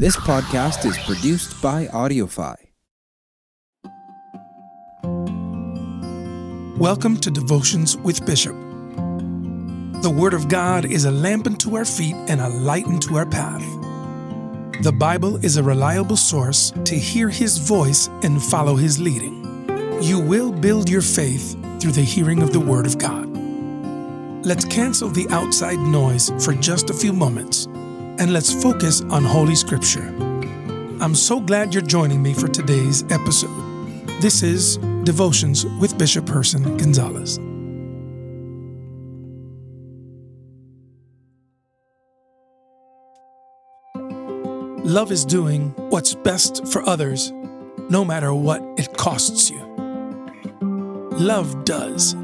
This podcast is produced by AudioFi. Welcome to Devotions with Bishop. The Word of God is a lamp unto our feet and a light unto our path. The Bible is a reliable source to hear His voice and follow His leading. You will build your faith through the hearing of the Word of God. Let's cancel the outside noise for just a few moments and let's focus on Holy Scripture. I'm so glad you're joining me for today's episode. This is Devotions with Bishop Herson Gonzalez. Love is doing what's best for others, no matter what it costs you. Love does.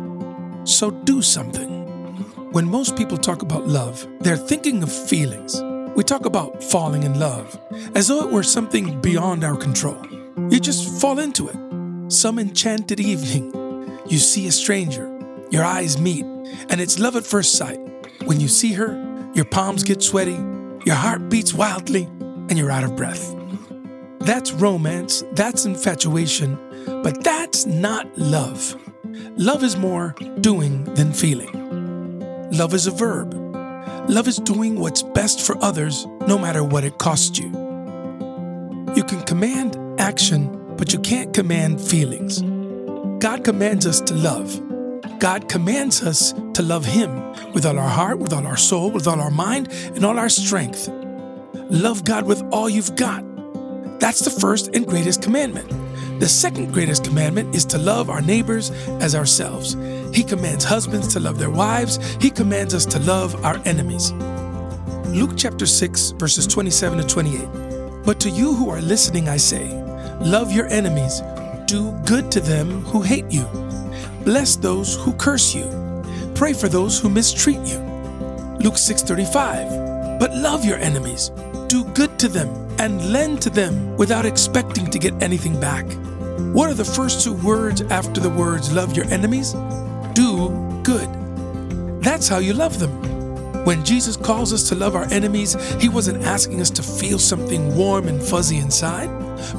So do something. When most people talk about love, they're thinking of feelings. We talk about falling in love as though it were something beyond our control. You just fall into it. Some enchanted evening, you see a stranger, your eyes meet, and it's love at first sight. When you see her, your palms get sweaty, your heart beats wildly, and you're out of breath. That's romance, that's infatuation, but that's not love. Love is more doing than feeling. Love is a verb. Love is doing what's best for others, no matter what it costs you. You can command action, but you can't command feelings. God commands us to love. God commands us to love Him with all our heart, with all our soul, with all our mind, and all our strength. Love God with all you've got. That's the first and greatest commandment. The second greatest commandment is to love our neighbors as ourselves. He commands husbands to love their wives. He commands us to love our enemies. Luke chapter 6, verses 27 to 28. But to you who are listening, I say, love your enemies, do good to them who hate you, bless those who curse you, pray for those who mistreat you. Luke 6:35. But love your enemies, do good to them, and lend to them without expecting to get anything back. What are the first two words after the words love your enemies? Do good. That's how you love them. When Jesus calls us to love our enemies, he wasn't asking us to feel something warm and fuzzy inside,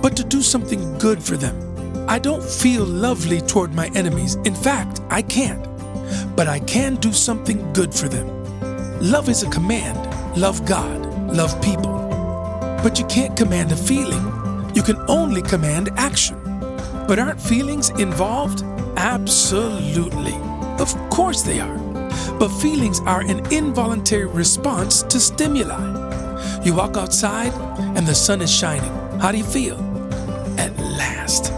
but to do something good for them. I don't feel lovely toward my enemies. In fact, I can't. But I can do something good for them. Love is a command. Love God. Love people. But you can't command a feeling. You can only command action. But aren't feelings involved? Absolutely. Of course they are. But feelings are an involuntary response to stimuli. You walk outside and the sun is shining. How do you feel? At last.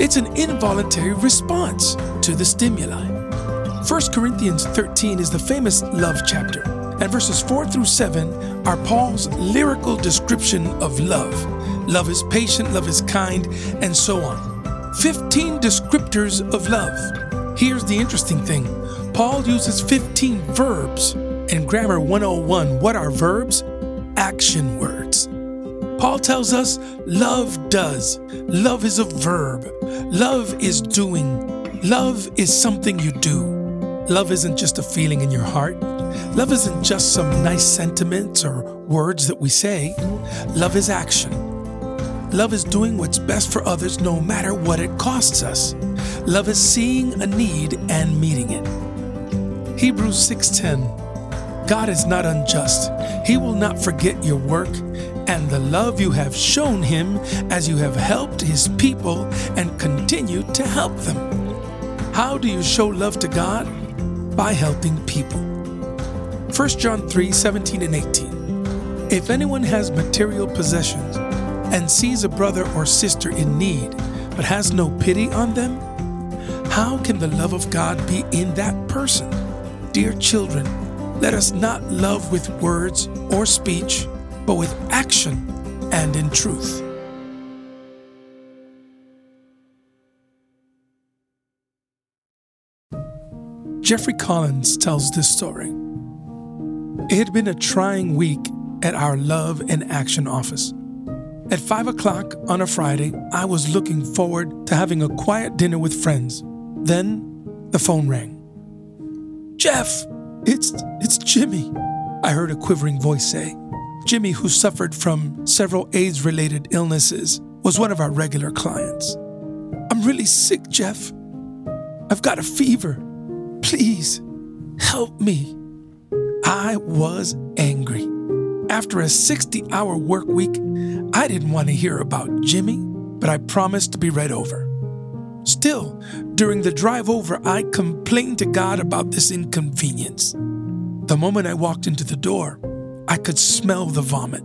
It's an involuntary response to the stimuli. 1 Corinthians 13 is the famous love chapter, and verses 4 through 7 are Paul's lyrical description of love. Love is patient, love is kind, and so on. 15 descriptors of love. Here's the interesting thing Paul uses 15 verbs. In Grammar 101, what are verbs? Action words. Paul tells us love does. Love is a verb. Love is doing. Love is something you do. Love isn't just a feeling in your heart. Love isn't just some nice sentiments or words that we say. Love is action. Love is doing what's best for others no matter what it costs us. Love is seeing a need and meeting it. Hebrews 6:10 God is not unjust. He will not forget your work and the love you have shown him as you have helped his people and continue to help them. How do you show love to God? By helping people. 1 John 3 17 and 18. If anyone has material possessions and sees a brother or sister in need but has no pity on them, how can the love of God be in that person? Dear children, let us not love with words or speech, but with action and in truth. Jeffrey Collins tells this story. It had been a trying week at our Love and Action office. At 5 o'clock on a Friday, I was looking forward to having a quiet dinner with friends. Then the phone rang. Jeff, it's, it's Jimmy, I heard a quivering voice say. Jimmy, who suffered from several AIDS related illnesses, was one of our regular clients. I'm really sick, Jeff. I've got a fever. Please help me. I was angry. After a 60 hour work week, I didn't want to hear about Jimmy, but I promised to be read over. Still, during the drive over, I complained to God about this inconvenience. The moment I walked into the door, I could smell the vomit.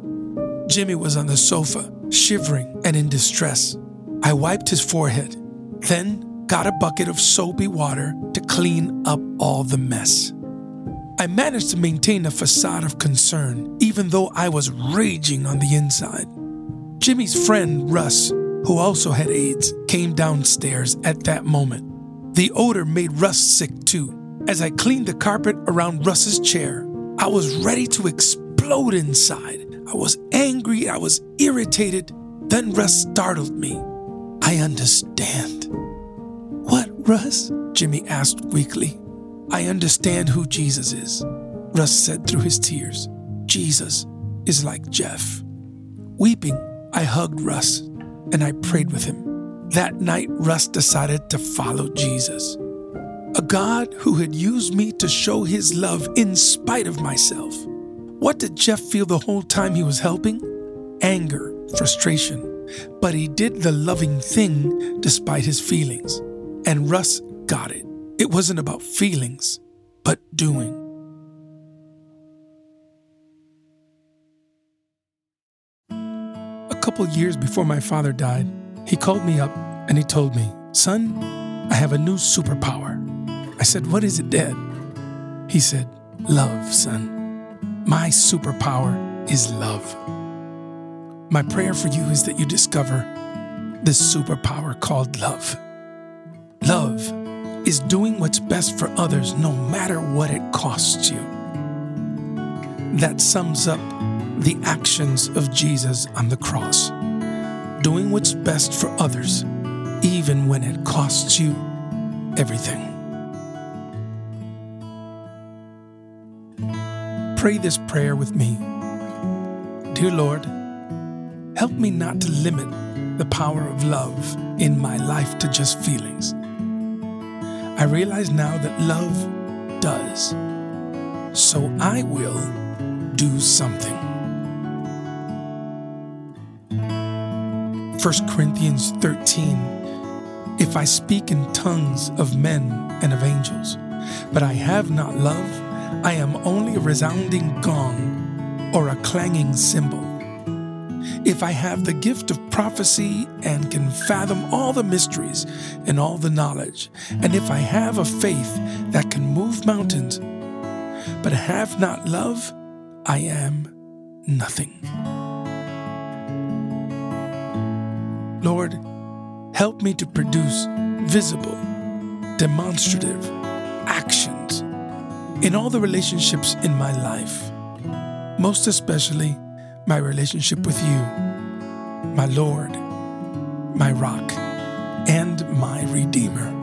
Jimmy was on the sofa, shivering and in distress. I wiped his forehead, then got a bucket of soapy water to clean up all the mess. I managed to maintain a facade of concern, even though I was raging on the inside. Jimmy's friend, Russ, who also had AIDS, came downstairs at that moment. The odor made Russ sick too. As I cleaned the carpet around Russ's chair, I was ready to explode inside. I was angry, I was irritated. Then Russ startled me. I understand. What, Russ? Jimmy asked weakly. I understand who Jesus is, Russ said through his tears. Jesus is like Jeff. Weeping, I hugged Russ and I prayed with him. That night, Russ decided to follow Jesus. A God who had used me to show his love in spite of myself. What did Jeff feel the whole time he was helping? Anger, frustration. But he did the loving thing despite his feelings. And Russ got it. It wasn't about feelings, but doing. Couple years before my father died, he called me up and he told me, Son, I have a new superpower. I said, What is it, Dad? He said, Love, son. My superpower is love. My prayer for you is that you discover this superpower called love. Love is doing what's best for others no matter what it costs you. That sums up the actions of Jesus on the cross. Doing what's best for others, even when it costs you everything. Pray this prayer with me. Dear Lord, help me not to limit the power of love in my life to just feelings. I realize now that love does. So I will do something. 1 Corinthians 13 If I speak in tongues of men and of angels, but I have not love, I am only a resounding gong or a clanging cymbal. If I have the gift of prophecy and can fathom all the mysteries and all the knowledge, and if I have a faith that can move mountains, but have not love, I am nothing. Lord, help me to produce visible, demonstrative actions in all the relationships in my life, most especially my relationship with you, my Lord, my rock, and my Redeemer.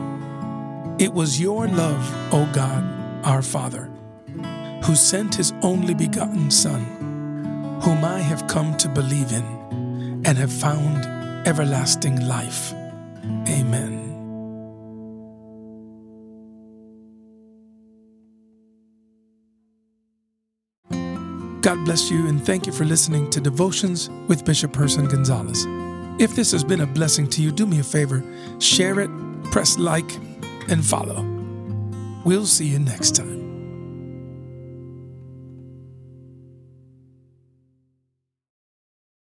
It was your love, O God, our Father, who sent his only begotten Son, whom I have come to believe in and have found everlasting life. Amen. God bless you and thank you for listening to Devotions with Bishop Herson Gonzalez. If this has been a blessing to you, do me a favor, share it, press like, and follow. We'll see you next time.